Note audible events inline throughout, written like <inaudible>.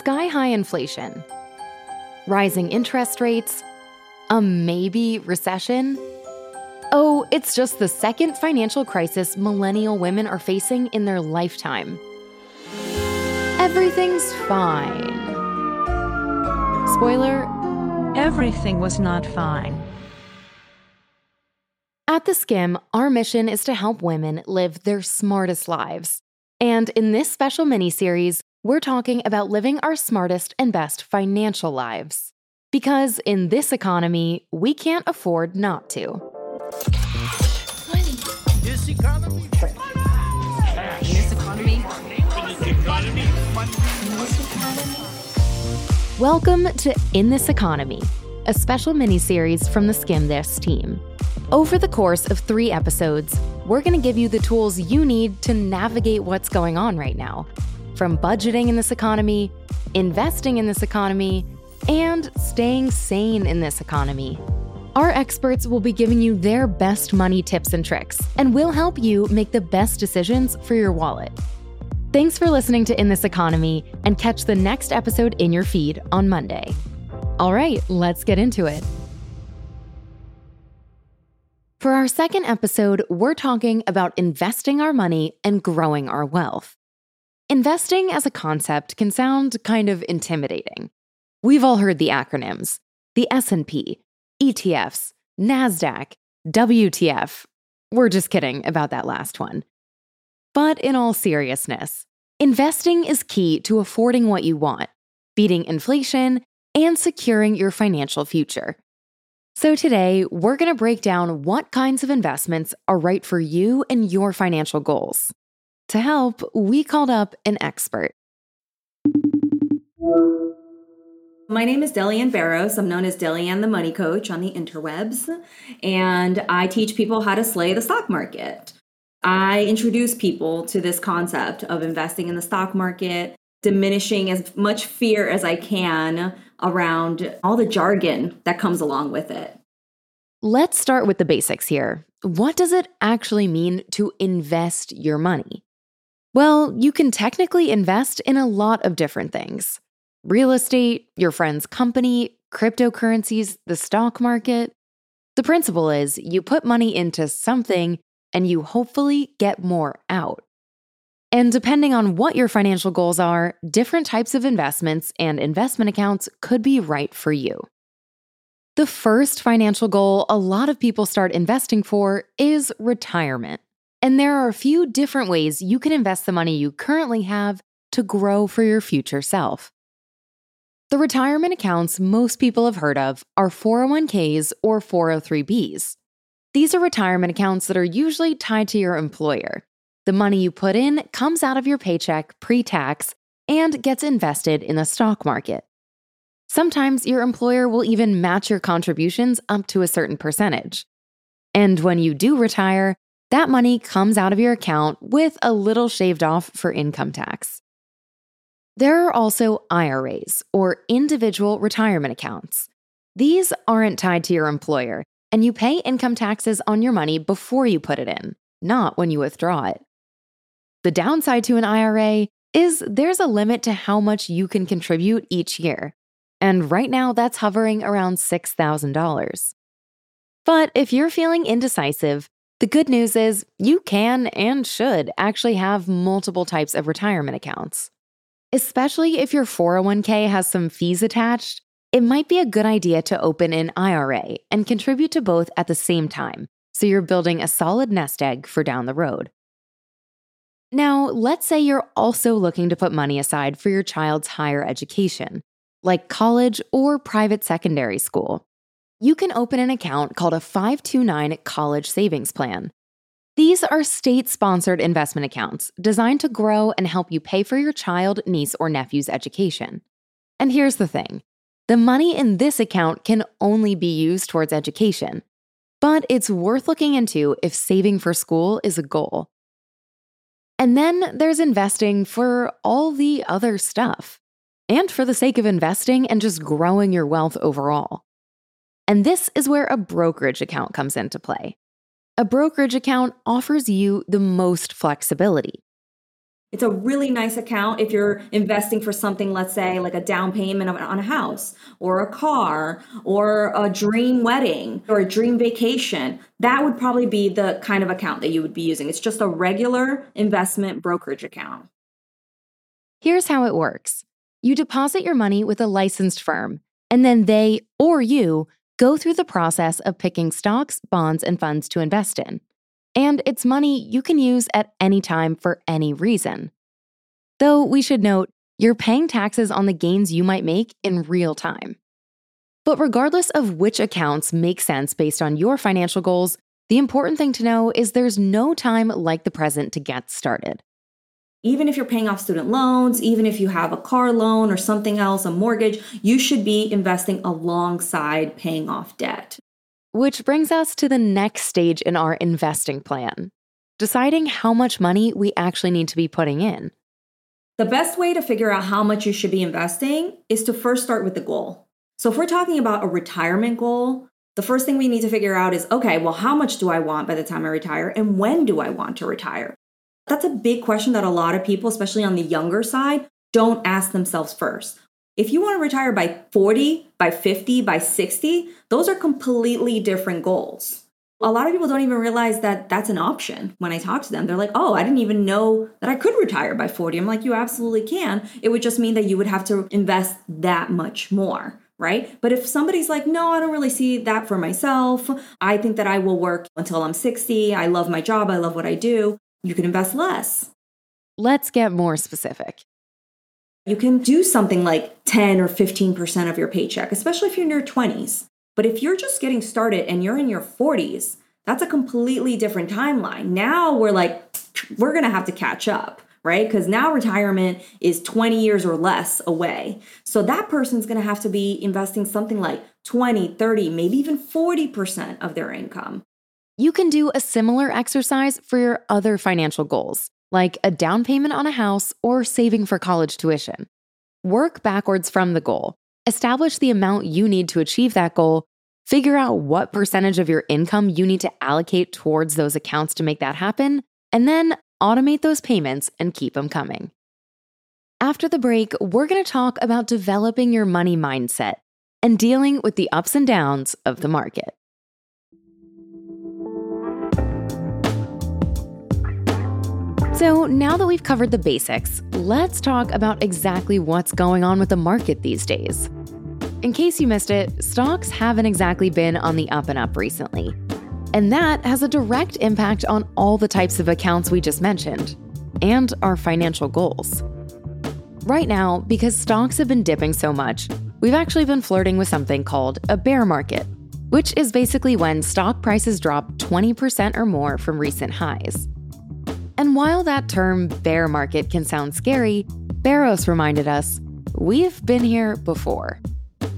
sky high inflation, rising interest rates, a maybe recession. Oh, it's just the second financial crisis millennial women are facing in their lifetime. Everything's fine. Spoiler Everything was not fine. At The Skimm, our mission is to help women live their smartest lives. And in this special mini series, we're talking about living our smartest and best financial lives. Because in this economy, we can't afford not to. This economy. This economy. Welcome to In This Economy, a special mini series from the Skimm This team. Over the course of three episodes, we're going to give you the tools you need to navigate what's going on right now from budgeting in this economy, investing in this economy, and staying sane in this economy. Our experts will be giving you their best money tips and tricks, and will help you make the best decisions for your wallet. Thanks for listening to In This Economy, and catch the next episode in your feed on Monday. All right, let's get into it. For our second episode, we're talking about investing our money and growing our wealth. Investing as a concept can sound kind of intimidating. We've all heard the acronyms: the S&P, ETFs, Nasdaq, WTF. We're just kidding about that last one. But in all seriousness, investing is key to affording what you want, beating inflation, and securing your financial future. So, today, we're going to break down what kinds of investments are right for you and your financial goals. To help, we called up an expert. My name is Delyanne Barros. I'm known as Delyanne the Money Coach on the interwebs, and I teach people how to slay the stock market. I introduce people to this concept of investing in the stock market, diminishing as much fear as I can around all the jargon that comes along with it. Let's start with the basics here. What does it actually mean to invest your money? Well, you can technically invest in a lot of different things real estate, your friend's company, cryptocurrencies, the stock market. The principle is you put money into something and you hopefully get more out. And depending on what your financial goals are, different types of investments and investment accounts could be right for you. The first financial goal a lot of people start investing for is retirement. And there are a few different ways you can invest the money you currently have to grow for your future self. The retirement accounts most people have heard of are 401ks or 403bs. These are retirement accounts that are usually tied to your employer. The money you put in comes out of your paycheck pre tax and gets invested in the stock market. Sometimes your employer will even match your contributions up to a certain percentage. And when you do retire, that money comes out of your account with a little shaved off for income tax. There are also IRAs, or individual retirement accounts. These aren't tied to your employer, and you pay income taxes on your money before you put it in, not when you withdraw it. The downside to an IRA is there's a limit to how much you can contribute each year. And right now, that's hovering around $6,000. But if you're feeling indecisive, the good news is you can and should actually have multiple types of retirement accounts. Especially if your 401k has some fees attached, it might be a good idea to open an IRA and contribute to both at the same time, so you're building a solid nest egg for down the road. Now, let's say you're also looking to put money aside for your child's higher education, like college or private secondary school. You can open an account called a 529 College Savings Plan. These are state sponsored investment accounts designed to grow and help you pay for your child, niece, or nephew's education. And here's the thing the money in this account can only be used towards education, but it's worth looking into if saving for school is a goal. And then there's investing for all the other stuff, and for the sake of investing and just growing your wealth overall. And this is where a brokerage account comes into play. A brokerage account offers you the most flexibility. It's a really nice account if you're investing for something, let's say, like a down payment on a house or a car or a dream wedding or a dream vacation. That would probably be the kind of account that you would be using. It's just a regular investment brokerage account. Here's how it works you deposit your money with a licensed firm, and then they or you go through the process of picking stocks, bonds, and funds to invest in and it's money you can use at any time for any reason. Though we should note, you're paying taxes on the gains you might make in real time. But regardless of which accounts make sense based on your financial goals, the important thing to know is there's no time like the present to get started. Even if you're paying off student loans, even if you have a car loan or something else, a mortgage, you should be investing alongside paying off debt. Which brings us to the next stage in our investing plan deciding how much money we actually need to be putting in. The best way to figure out how much you should be investing is to first start with the goal. So, if we're talking about a retirement goal, the first thing we need to figure out is okay, well, how much do I want by the time I retire and when do I want to retire? That's a big question that a lot of people, especially on the younger side, don't ask themselves first. If you want to retire by 40, by 50, by 60, those are completely different goals. A lot of people don't even realize that that's an option when I talk to them. They're like, oh, I didn't even know that I could retire by 40. I'm like, you absolutely can. It would just mean that you would have to invest that much more right? But if somebody's like, no, I don't really see that for myself. I think that I will work until I'm 60. I love my job. I love what I do. You can invest less. Let's get more specific. You can do something like 10 or 15% of your paycheck, especially if you're in your 20s. But if you're just getting started and you're in your 40s, that's a completely different timeline. Now we're like, we're going to have to catch up, right? Because now retirement is 20 years or less away. So that person's going to have to be investing something like 20, 30, maybe even 40% of their income. You can do a similar exercise for your other financial goals like a down payment on a house or saving for college tuition. Work backwards from the goal. Establish the amount you need to achieve that goal. Figure out what percentage of your income you need to allocate towards those accounts to make that happen, and then automate those payments and keep them coming. After the break, we're going to talk about developing your money mindset and dealing with the ups and downs of the market. So, now that we've covered the basics, let's talk about exactly what's going on with the market these days. In case you missed it, stocks haven't exactly been on the up and up recently. And that has a direct impact on all the types of accounts we just mentioned and our financial goals. Right now, because stocks have been dipping so much, we've actually been flirting with something called a bear market, which is basically when stock prices drop 20% or more from recent highs. And while that term bear market can sound scary, Barros reminded us we've been here before.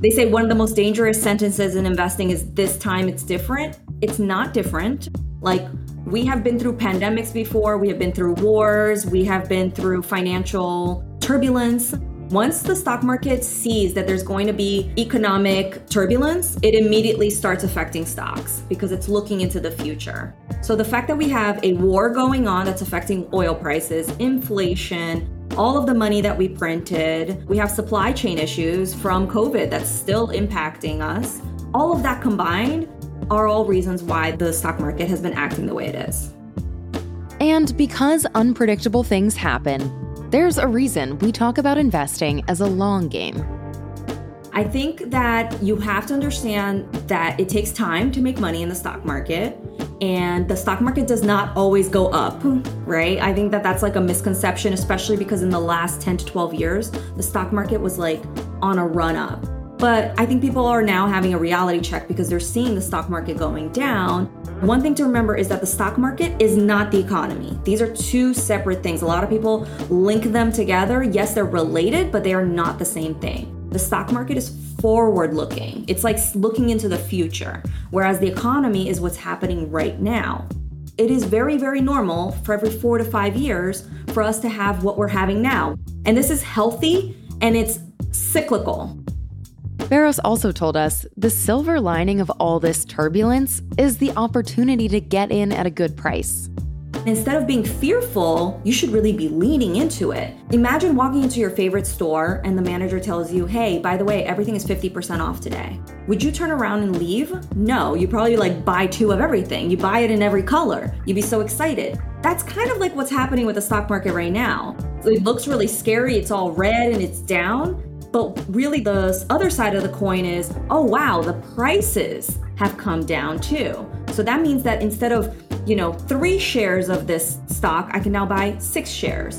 They say one of the most dangerous sentences in investing is this time it's different. It's not different. Like, we have been through pandemics before, we have been through wars, we have been through financial turbulence. Once the stock market sees that there's going to be economic turbulence, it immediately starts affecting stocks because it's looking into the future. So the fact that we have a war going on that's affecting oil prices, inflation, all of the money that we printed, we have supply chain issues from COVID that's still impacting us. All of that combined are all reasons why the stock market has been acting the way it is. And because unpredictable things happen, there's a reason we talk about investing as a long game. I think that you have to understand that it takes time to make money in the stock market and the stock market does not always go up, right? I think that that's like a misconception, especially because in the last 10 to 12 years, the stock market was like on a run up. But I think people are now having a reality check because they're seeing the stock market going down one thing to remember is that the stock market is not the economy. These are two separate things. A lot of people link them together. Yes, they're related, but they are not the same thing. The stock market is forward looking, it's like looking into the future, whereas the economy is what's happening right now. It is very, very normal for every four to five years for us to have what we're having now. And this is healthy and it's cyclical. Barros also told us the silver lining of all this turbulence is the opportunity to get in at a good price. Instead of being fearful, you should really be leaning into it. Imagine walking into your favorite store and the manager tells you, hey, by the way, everything is 50% off today. Would you turn around and leave? No, you probably like buy two of everything. You buy it in every color. You'd be so excited. That's kind of like what's happening with the stock market right now. It looks really scary, it's all red and it's down. But really, the other side of the coin is oh, wow, the prices have come down too. So that means that instead of you know, three shares of this stock, I can now buy six shares.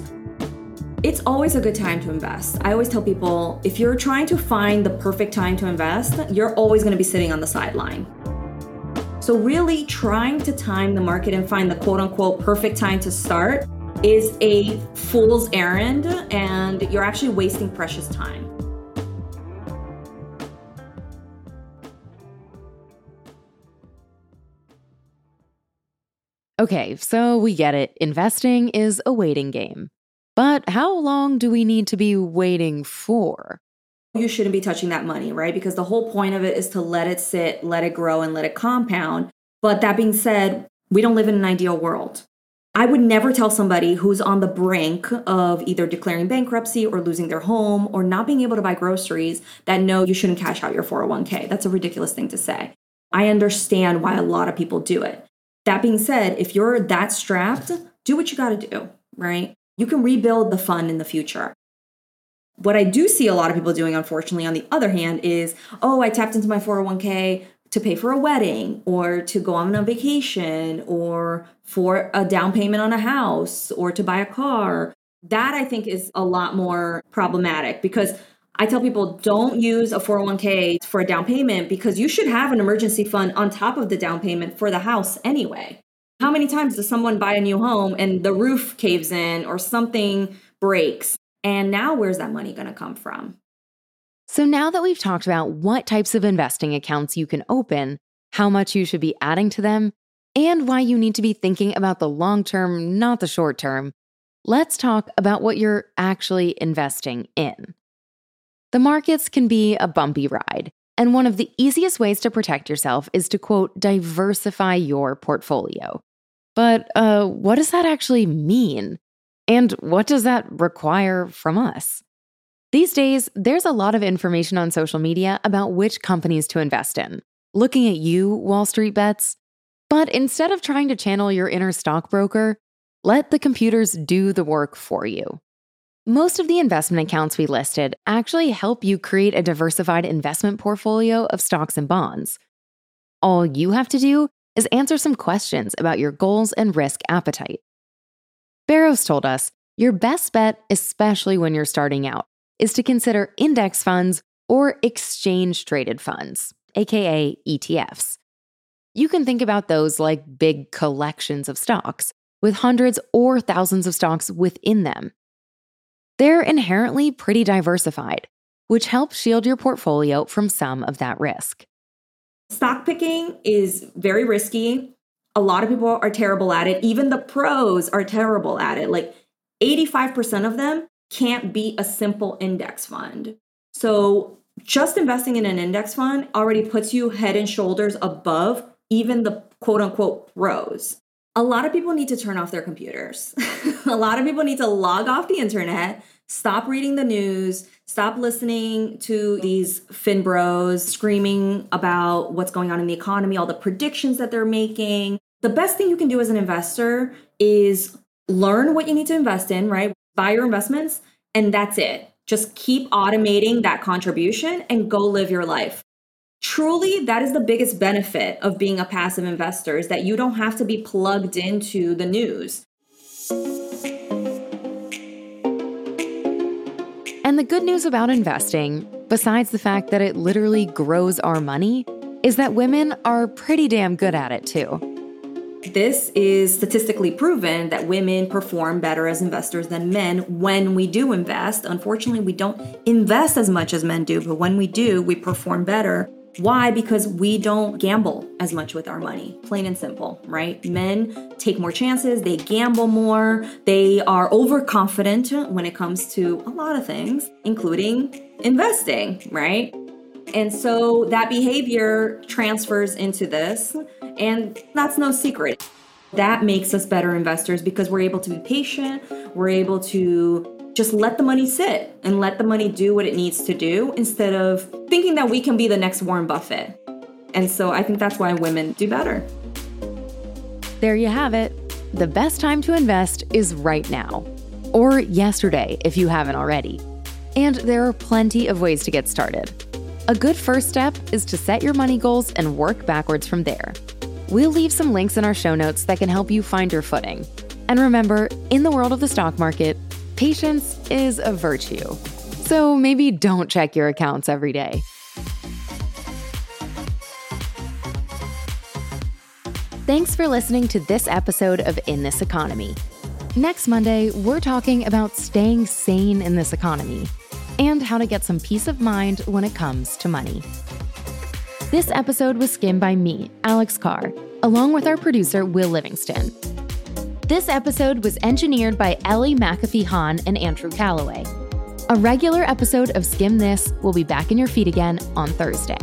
It's always a good time to invest. I always tell people if you're trying to find the perfect time to invest, you're always going to be sitting on the sideline. So, really trying to time the market and find the quote unquote perfect time to start is a fool's errand, and you're actually wasting precious time. Okay, so we get it. Investing is a waiting game. But how long do we need to be waiting for? You shouldn't be touching that money, right? Because the whole point of it is to let it sit, let it grow, and let it compound. But that being said, we don't live in an ideal world. I would never tell somebody who's on the brink of either declaring bankruptcy or losing their home or not being able to buy groceries that no, you shouldn't cash out your 401k. That's a ridiculous thing to say. I understand why a lot of people do it. That being said, if you're that strapped, do what you got to do, right? You can rebuild the fund in the future. What I do see a lot of people doing, unfortunately, on the other hand, is oh, I tapped into my 401k to pay for a wedding or to go on a vacation or for a down payment on a house or to buy a car. That I think is a lot more problematic because I tell people don't use a 401k for a down payment because you should have an emergency fund on top of the down payment for the house anyway. How many times does someone buy a new home and the roof caves in or something breaks? And now where's that money going to come from? So, now that we've talked about what types of investing accounts you can open, how much you should be adding to them, and why you need to be thinking about the long term, not the short term, let's talk about what you're actually investing in. The markets can be a bumpy ride, and one of the easiest ways to protect yourself is to quote, diversify your portfolio. But uh, what does that actually mean? And what does that require from us? These days, there's a lot of information on social media about which companies to invest in. Looking at you, Wall Street Bets. But instead of trying to channel your inner stockbroker, let the computers do the work for you. Most of the investment accounts we listed actually help you create a diversified investment portfolio of stocks and bonds. All you have to do is answer some questions about your goals and risk appetite. Barros told us your best bet, especially when you're starting out, is to consider index funds or exchange traded funds, aka ETFs. You can think about those like big collections of stocks with hundreds or thousands of stocks within them they're inherently pretty diversified, which helps shield your portfolio from some of that risk. Stock picking is very risky. A lot of people are terrible at it. Even the pros are terrible at it. Like 85% of them can't be a simple index fund. So, just investing in an index fund already puts you head and shoulders above even the quote unquote pros. A lot of people need to turn off their computers. <laughs> a lot of people need to log off the internet Stop reading the news. Stop listening to these fin bros screaming about what's going on in the economy, all the predictions that they're making. The best thing you can do as an investor is learn what you need to invest in, right? Buy your investments, and that's it. Just keep automating that contribution and go live your life. Truly, that is the biggest benefit of being a passive investor is that you don't have to be plugged into the news. And the good news about investing, besides the fact that it literally grows our money, is that women are pretty damn good at it too. This is statistically proven that women perform better as investors than men when we do invest. Unfortunately, we don't invest as much as men do, but when we do, we perform better. Why? Because we don't gamble as much with our money, plain and simple, right? Men take more chances, they gamble more, they are overconfident when it comes to a lot of things, including investing, right? And so that behavior transfers into this, and that's no secret. That makes us better investors because we're able to be patient, we're able to just let the money sit and let the money do what it needs to do instead of thinking that we can be the next Warren Buffett. And so I think that's why women do better. There you have it. The best time to invest is right now, or yesterday if you haven't already. And there are plenty of ways to get started. A good first step is to set your money goals and work backwards from there. We'll leave some links in our show notes that can help you find your footing. And remember, in the world of the stock market, patience is a virtue. So maybe don't check your accounts every day. Thanks for listening to this episode of In This Economy. Next Monday, we're talking about staying sane in this economy and how to get some peace of mind when it comes to money. This episode was skimmed by me, Alex Carr, along with our producer, Will Livingston. This episode was engineered by Ellie McAfee Hahn and Andrew Calloway. A regular episode of Skimm This will be back in your feed again on Thursday.